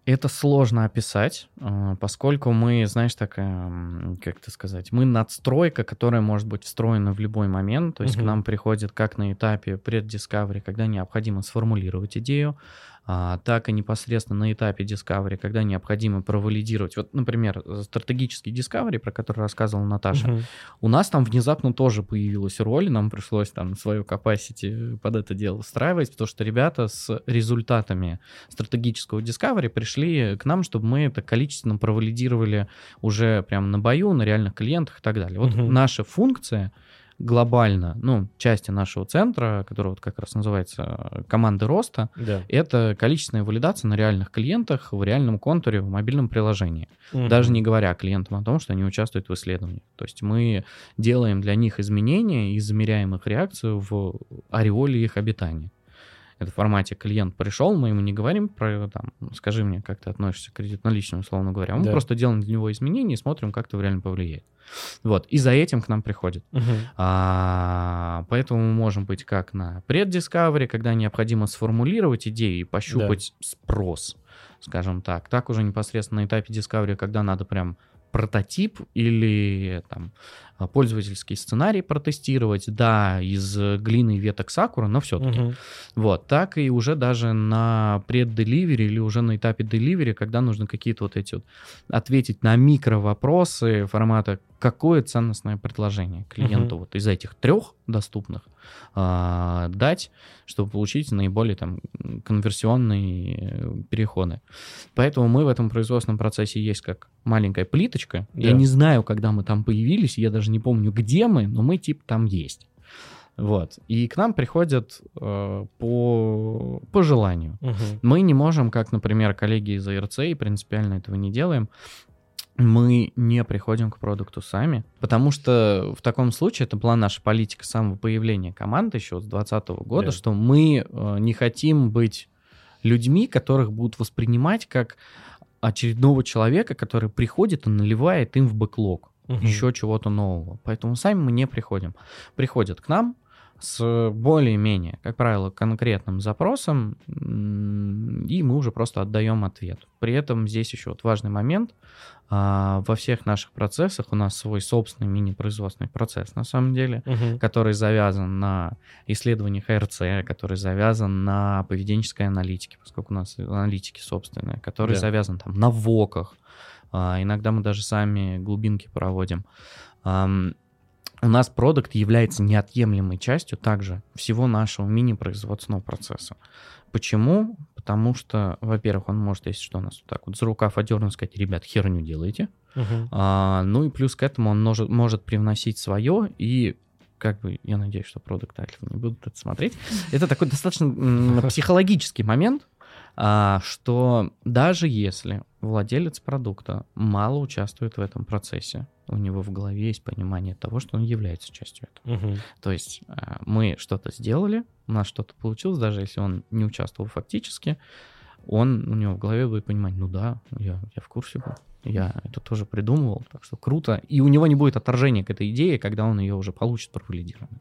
Это сложно описать, а, поскольку мы, знаешь, такая, м, как это сказать, мы надстройка, которая может быть встроена в любой момент. То есть Мгм. к нам приходит как на этапе преддискавери, когда необходимо сформулировать идею, так и непосредственно на этапе Discovery, когда необходимо провалидировать. Вот, например, стратегический Discovery, про который рассказывала Наташа, Мгм. у нас там внезапно тоже появилась роль, нам пришлось там свою capacity под это дело устраивать, потому что ребята с результатами стратегического Discovery пришли к нам, чтобы мы это количественно провалидировали уже прям на бою, на реальных клиентах и так далее. Вот Мгм. наша функция глобально, ну, части нашего центра, который вот как раз называется э, команды роста, Да. это количественная валидация на реальных клиентах в реальном контуре в мобильном приложении Мгм. даже не говоря клиентам о том, что они участвуют в исследовании. То есть мы делаем для них изменения и замеряем их реакцию в ореоле их обитания. Это в формате клиент пришел, мы ему не говорим про, там, скажи мне, как ты относишься к кредитно-личному, условно говоря. Мы Да. просто делаем для него изменения и смотрим, как это реально повлияет. Вот. И за этим к нам приходит. Мгм. А, поэтому мы можем быть как на преддискавери, когда необходимо сформулировать идею и пощупать спрос, скажем так. Так уже непосредственно на этапе discovery, когда надо прям прототип или там пользовательский сценарий протестировать, да, из э, глины веток сакура, но все-таки. Мгм. Вот, так и уже даже на предделивере или уже на этапе деливери, когда нужно какие-то вот эти вот ответить на микро-вопросы формата какое ценностное предложение клиенту вот из этих трех доступных а, дать, чтобы получить наиболее там конверсионные э, переходы. Поэтому мы в этом производственном процессе есть как маленькая плиточка. Я Да. не знаю, когда мы там появились, я даже не помню, где мы, но мы типа там есть. Вот. И к нам приходят э, по, по желанию. Мгм. Мы не можем, как, например, коллеги из АРЦ, и принципиально этого не делаем, мы не приходим к продукту сами, потому что в таком случае это была наша политика самого появления команды еще с 2020 года, Да. что мы э, не хотим быть людьми, которых будут воспринимать как очередного человека, который приходит и наливает им в бэклог Мгм. еще чего-то нового. Поэтому сами мы не приходим. Приходят к нам с более-менее, как правило, конкретным запросом, и мы уже просто отдаем ответ. При этом здесь еще вот важный момент. а, Во всех наших процессах у нас свой собственный мини-производственный процесс, на самом деле, Мгм. который завязан на исследованиях РЦ, который завязан на поведенческой аналитике, поскольку у нас аналитики собственные, который Да. завязан там на ВОКах, иногда мы даже сами глубинки проводим. у нас продукт является неотъемлемой частью также всего нашего мини-производственного процесса. Почему? Потому что, во-первых, он может, если что, нас вот так вот за рукав одернуть, сказать, ребят, херню делаете. Мгм. А, ну и плюс к этому он может, может привносить свое, и как бы, я надеюсь, что продукт Альфа не будут это смотреть. Это такой достаточно психологический момент, а, что даже если владелец продукта мало участвует в этом процессе, у него в голове есть понимание того, что он является частью этого. Мгм. То есть а, мы что-то сделали, у нас что-то получилось, даже если он не участвовал фактически, он, у него в голове будет понимать, ну да, я, я в курсе был, я это тоже придумывал, так что круто. И у него не будет отторжения к этой идее, когда он ее уже получит провалидированно.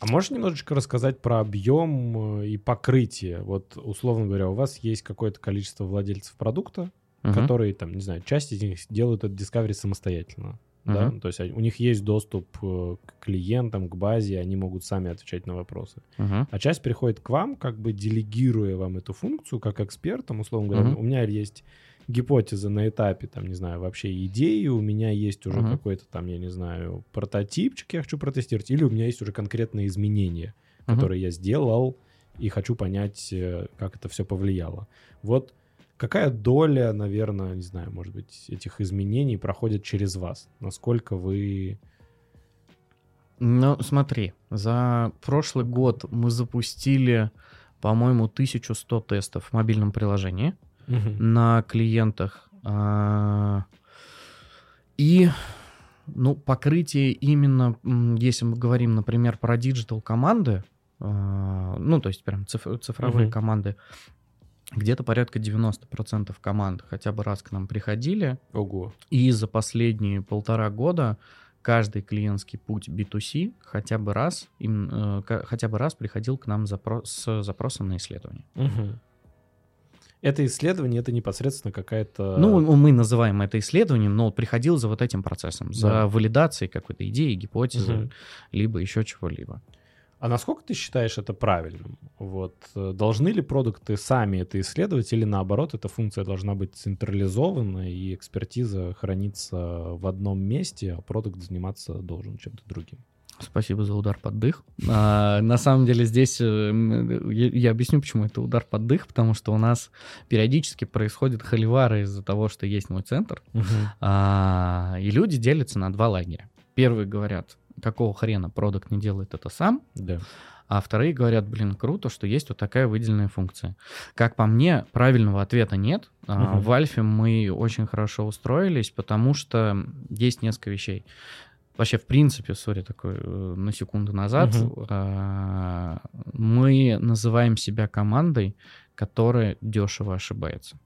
А можешь немножечко рассказать про объем э, и покрытие? Вот, условно говоря, у вас есть какое-то количество владельцев продукта, Мгм. которые, там, не знаю, часть из них делают этот Discovery самостоятельно. Да? Мгм. То есть у них есть доступ э, к клиентам, к базе, они могут сами отвечать на вопросы. Мгм. А часть приходит к вам, как бы делегируя вам эту функцию, как экспертам, условно говоря. Мгм. У меня есть гипотеза на этапе, там, не знаю, вообще идеи, у меня есть уже Мгм. какой-то там, я не знаю, прототипчик, я хочу протестировать, или у меня есть уже конкретные изменения, Мгм. которые я сделал, и хочу понять, э, как это все повлияло. Вот какая доля, наверное, не знаю, может быть, этих изменений проходит через вас? Насколько вы... Ну, смотри, за прошлый год мы запустили, по-моему, 1100 тестов в мобильном приложении на клиентах. А, И, ну, покрытие именно, если мы говорим, например, про digital команды, а, ну, то есть прям циф- цифровые команды, где-то порядка 90% команд хотя бы раз к нам приходили, Ого. и за последние полтора года каждый клиентский путь B2C хотя бы раз, им, э, хотя бы раз приходил к нам запро- с запросом на исследование. Мгм. Это исследование, это непосредственно какая-то... Ну, мы называем это исследованием, но приходил за вот этим процессом, за Да. валидацией какой-то идеи, гипотезы, Мгм. либо еще чего-либо. А насколько ты считаешь это правильным? Вот э, должны ли продукты сами это исследовать, или наоборот, эта функция должна быть централизована и экспертиза хранится в одном месте, а продукт заниматься должен чем-то другим? Спасибо за удар под дых. А, на самом деле здесь э, я, объясню, почему это удар под дых, потому что у нас периодически происходят холивары из-за того, что есть мой центр, А, и люди делятся на два лагеря. Первые говорят, какого хрена продукт не делает это сам, Да. а вторые говорят, блин, круто, что есть вот такая выделенная функция. Как по мне, правильного ответа нет. А. В Альфе мы очень хорошо устроились, потому что есть несколько вещей. Вообще, в принципе, сори, такой э, на секунду назад, а, мы называем себя командой, которая дешево ошибается.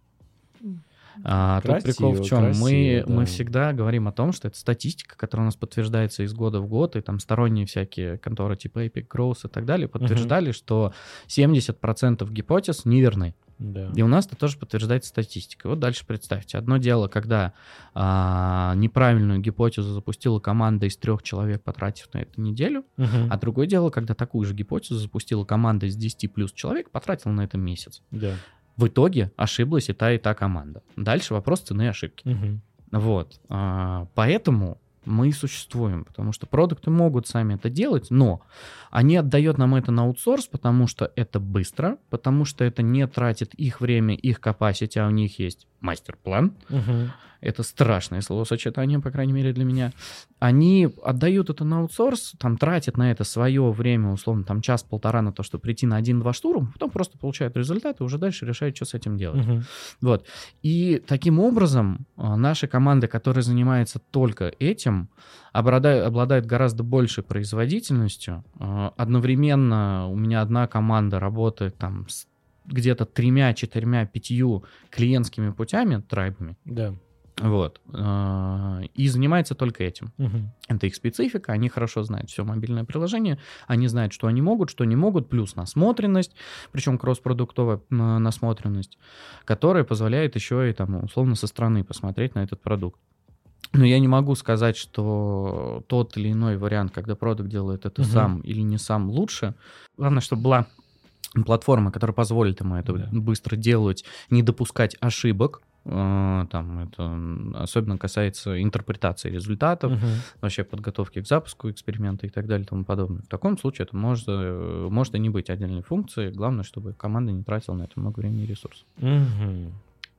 А, тут прикол в Красиво, чем? Мы, красиво, да. мы всегда говорим о том, что это статистика, которая у нас подтверждается из года в год, и там сторонние всякие конторы типа Epic Growth и так далее подтверждали, что 70% гипотез неверны. Да. И у нас это тоже подтверждается статистикой. Вот дальше представьте. Одно дело, когда а, неправильную гипотезу запустила команда из трех человек, потратив на это неделю, Мгм. а другое дело, когда такую же гипотезу запустила команда из 10 плюс человек, потратила на это месяц. Да. В итоге ошиблась и та, и та команда. Дальше вопрос цены и ошибки. Мгм. Вот. А, Поэтому мы и существуем, потому что продукты могут сами это делать, но они отдают нам это на аутсорс, потому что это быстро, потому что это не тратит их время, их capacity, а у них есть мастер-план. Мгм. Это страшное словосочетание, по крайней мере, для меня. Они отдают это на аутсорс, там тратят на это свое время, условно, там час-полтора на то, чтобы прийти на один-два штурма, потом просто получают результаты и уже дальше решают, что с этим делать. Мгм. Вот. И таким образом а, наши команды, которые занимаются только этим, обладают, обладают гораздо большей производительностью. А, Одновременно у меня одна команда работает там с где-то тремя, четырьмя, пятью клиентскими путями, трайбами, Да. Вот, а, и занимается только этим. Мгм. Это их специфика, они хорошо знают все мобильное приложение, они знают, что они могут, что не могут, плюс насмотренность, причем кросс-продуктовая насмотренность, которая позволяет еще и там условно со стороны посмотреть на этот продукт. Но я не могу сказать, что тот или иной вариант, когда продукт делает это Мгм. сам или не сам, лучше. Главное, чтобы была платформа, которая позволит ему это Да. быстро делать, не допускать ошибок, там это особенно касается интерпретации результатов, Мгм. вообще подготовки к запуску эксперимента и так далее и тому подобное. В таком случае это может, э, может и не быть отдельной функцией. Главное, чтобы команда не тратила на это много времени и ресурсов. Мгм.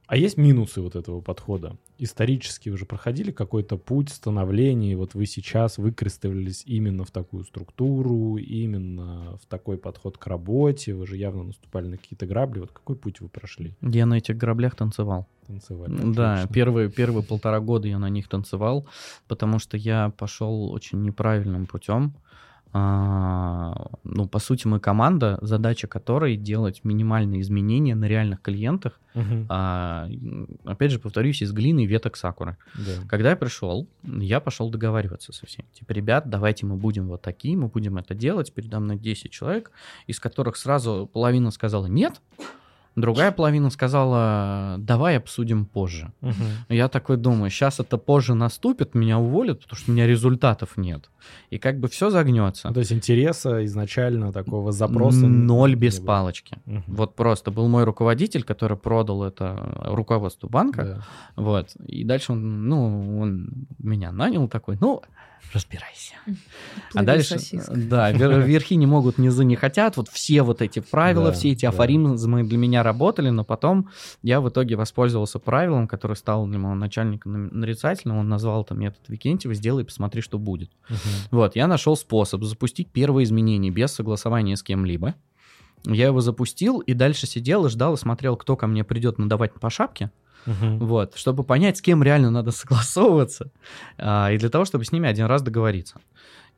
А есть минусы вот этого подхода? Исторически вы же проходили какой-то путь становления, и вот вы сейчас выкристаллились именно в такую структуру, именно в такой подход к работе, вы же явно наступали на какие-то грабли. Вот какой путь вы прошли? Я на этих граблях танцевал. Танцевали. Да, первые, первые полтора года я на них танцевал, потому что я пошел очень неправильным путем. А, ну, по сути, мы команда, задача которой делать минимальные изменения на реальных клиентах. Мгм. А, опять же, повторюсь, из глины и веток сакуры. Да. Когда я пришел, я пошел договариваться со всеми. Типа, ребят, давайте мы будем вот такие, мы будем это делать. Передо мной 10 человек, из которых сразу половина сказала нет, другая половина сказала, давай обсудим позже. Мгм. Я такой думаю, сейчас это позже наступит, меня уволят, потому что у меня результатов нет. И как бы все загнется. То есть интереса изначально такого запроса... Ноль без палочки. Мгм. Вот просто был мой руководитель, который продал это руководству банка. Да. Вот. И дальше он, ну, он меня нанял такой, ну, разбирайся. А Плыви, дальше, сосиска. да, вер- верхи не могут, низы не хотят. Вот все вот эти правила, Да, все эти да. афоризмы для меня работали, но потом я в итоге воспользовался правилом, которое стал для моего начальника на- нарицательным. Он назвал это метод Викентьева «сделай, посмотри, что будет». Мгм. Вот, я нашел способ запустить первые изменения без согласования с кем-либо. Я его запустил и дальше сидел и ждал и смотрел, кто ко мне придет надавать по шапке. Мгм. Вот, чтобы понять, с кем реально надо согласовываться, а, и для того, чтобы с ними один раз договориться.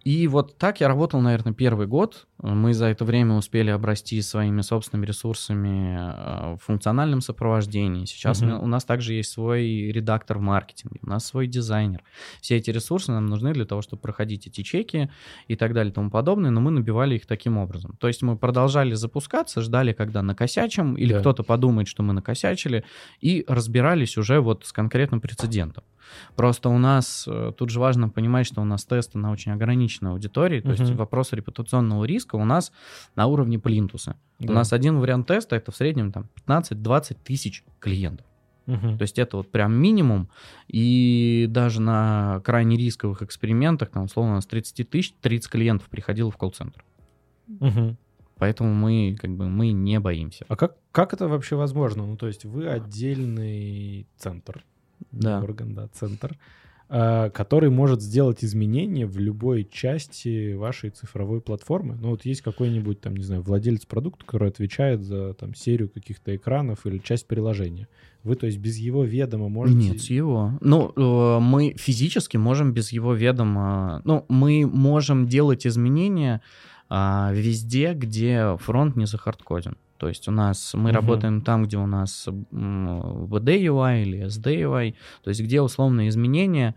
И вот так я работал, наверное, первый год. Мы за это время успели обрасти своими собственными ресурсами а, в функциональном сопровождении. Сейчас Мгм. у нас также есть свой редактор в маркетинге, у нас свой дизайнер. Все эти ресурсы нам нужны для того, чтобы проходить эти чеки и так далее и тому подобное, но мы набивали их таким образом. То есть мы продолжали запускаться, ждали, когда накосячим, или Да. кто-то подумает, что мы накосячили, и разбирались уже вот с конкретным прецедентом. Просто у нас, э, тут же важно понимать, что у нас тесты на очень ограниченной аудитории, то есть Мгм. вопрос репутационного риска у нас на уровне плинтуса. Да. У нас один вариант теста это в среднем там 15-20 тысяч клиентов. Мгм. То есть это вот прям минимум. И даже на крайне рисковых экспериментах, там, условно, нас 30 тысяч, 30 клиентов приходило в колл-центр. Мгм. Поэтому мы, как бы, мы не боимся. А как, как это вообще возможно? Ну, то есть вы отдельный центр, Да. орган, да, центр, который может сделать изменения в любой части вашей цифровой платформы. Ну, вот есть какой-нибудь, там, не знаю, владелец продукта, который отвечает за там серию каких-то экранов или часть приложения. Вы, то есть, без его ведома можете... Нет, с его. Ну, э, мы физически можем без его ведома... Ну, мы можем делать изменения а, везде, где фронт не захардкоден. То есть у нас мы Мгм. работаем там, где у нас VD UI или SD UI, то есть где условные изменения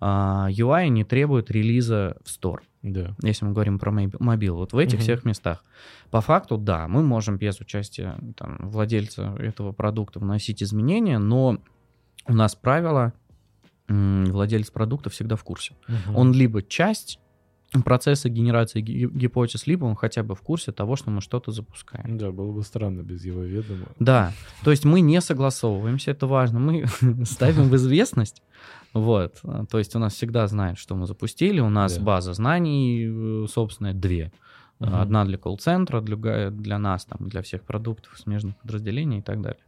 а, UI не требуют релиза в Store Да. если мы говорим про моб- мобил, вот в этих Мгм. всех местах. По факту, да, мы можем без участия там, владельца этого продукта вносить изменения, но у нас правило, владелец продукта всегда в курсе. Мгм. Он либо часть процесса генерации ги- гипотез, либо он хотя бы в курсе того, что мы что-то запускаем. Да, было бы странно без его ведома. Да, то есть мы не согласовываемся, это важно, мы ставим в известность, вот, то есть у нас всегда знают, что мы запустили, у нас Да. база знаний, э, собственно, две. Одна для колл-центра, другая для нас, там, для всех продуктов, смежных подразделений и так далее.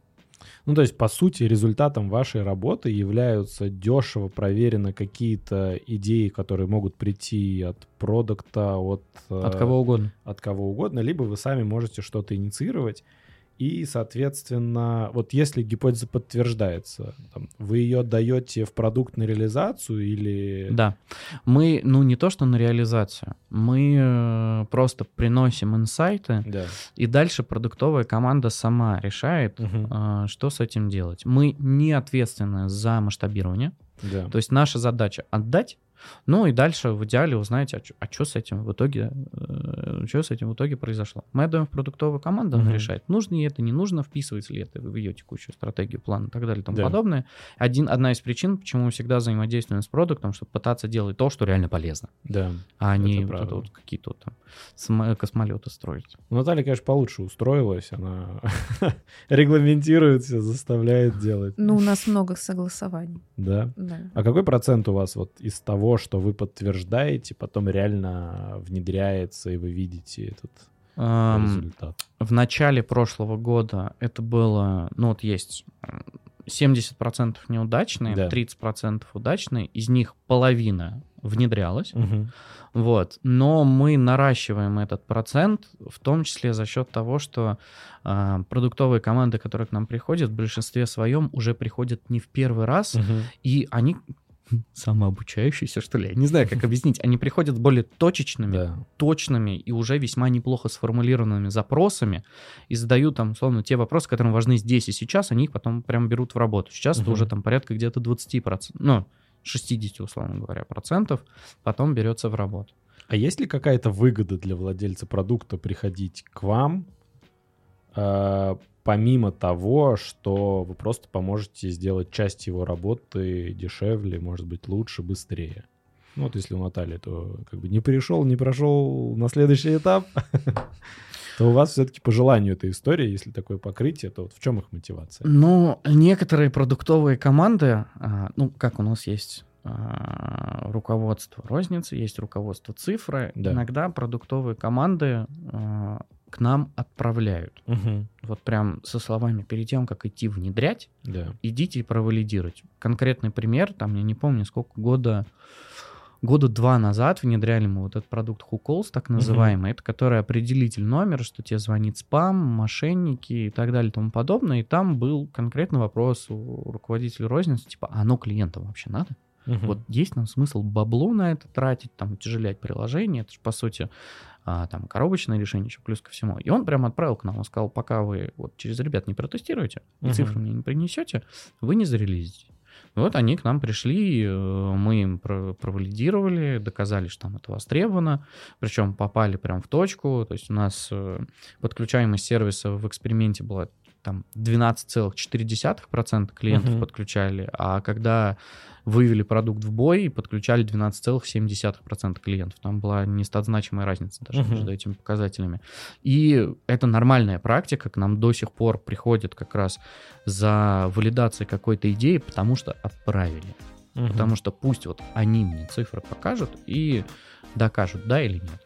Ну, то есть, по сути, результатом вашей работы являются дешево проверено какие-то идеи, которые могут прийти от продукта, от, От кого угодно. от кого угодно, либо вы сами можете что-то инициировать. И, соответственно, вот если гипотеза подтверждается, там, вы ее даете в продукт на реализацию или... Да. Мы, ну, не то, что на реализацию, мы э, просто приносим инсайты, Да. и дальше продуктовая команда сама решает, э, что с этим делать. Мы не ответственны за масштабирование, Да. То есть наша задача отдать, Ну и дальше в идеале узнаете, а что с этим в итоге, э, что с этим в итоге произошло. Мы отдаем в продуктовую команду, она Мгм. решает, нужно ли это, не нужно, вписывается ли это в ее текущую стратегию, план и так далее и тому Да. подобное. Один, одна из причин, почему мы всегда взаимодействуем с продуктом, чтобы пытаться делать то, что реально полезно, Да. а не вот это вот какие-то вот там см- космолеты строить. Ну, Наталья, конечно, получше устроилась. Она регламентирует все, заставляет делать. Ну, у нас много согласований. Да. Да. А какой процент у вас вот из того, что вы подтверждаете, потом реально внедряется, и вы видите этот Ам, результат? в начале прошлого года это было, ну вот есть м, 70% неудачные, Да. 30% удачные, из них половина внедрялась, Мгм. вот, но мы наращиваем этот процент, в том числе за счет того, что а, продуктовые команды, которые к нам приходят, в большинстве своем уже приходят не в первый раз, Мгм. и они самообучающиеся, что ли, я не знаю, как объяснить, они приходят с более точечными, Да. точными и уже весьма неплохо сформулированными запросами и задают там, условно, те вопросы, которые важны здесь и сейчас, они их потом прям берут в работу. Сейчас это Мгм. уже там порядка где-то 20%, ну, 60, условно говоря, процентов потом берется в работу. А есть ли какая-то выгода для владельца продукта приходить к вам, помимо того, что вы просто поможете сделать часть его работы дешевле, может быть, лучше, быстрее? Ну, вот если у Натальи, то как бы не пришел, не прошел на следующий этап, то у вас все-таки по желанию эта история, если такое покрытие, то вот в чем их мотивация? Но некоторые продуктовые команды, а, ну, как у нас есть а, руководство розницы, есть руководство цифры, Да. иногда продуктовые команды а, к нам отправляют. Мгм. Вот прям со словами, перед тем, как идти внедрять, Да. идите и провалидируйте. Конкретный пример, там, я не помню, сколько года, года два назад внедряли мы вот этот продукт Hookals, так называемый, это который определитель номера, что тебе звонит спам, мошенники и так далее и тому подобное. И там был конкретный вопрос у руководителя розницы, типа, а оно клиентам вообще надо? Мгм. Вот есть нам смысл бабло на это тратить, там, утяжелять приложение, это же, по сути, а, там, коробочное решение еще плюс ко всему. И он прямо отправил к нам, он сказал, пока вы вот через ребят не протестируете Мгм. цифры мне не принесете, вы не зарелизите. Вот они к нам пришли, э, мы им про- провалидировали, доказали, что там это востребовано, причем попали прям в точку, то есть у нас э, подключаемость сервиса в эксперименте была там 12,4% клиентов Мгм. подключали, а когда вывели продукт в бой, подключали 12,7% клиентов. Там была нестатзначимая разница даже Мгм. между этими показателями. И это нормальная практика, к нам до сих пор приходят как раз за валидацией какой-то идеи, потому что отправили. Мгм. Потому что пусть вот они мне цифры покажут и докажут, да или нет.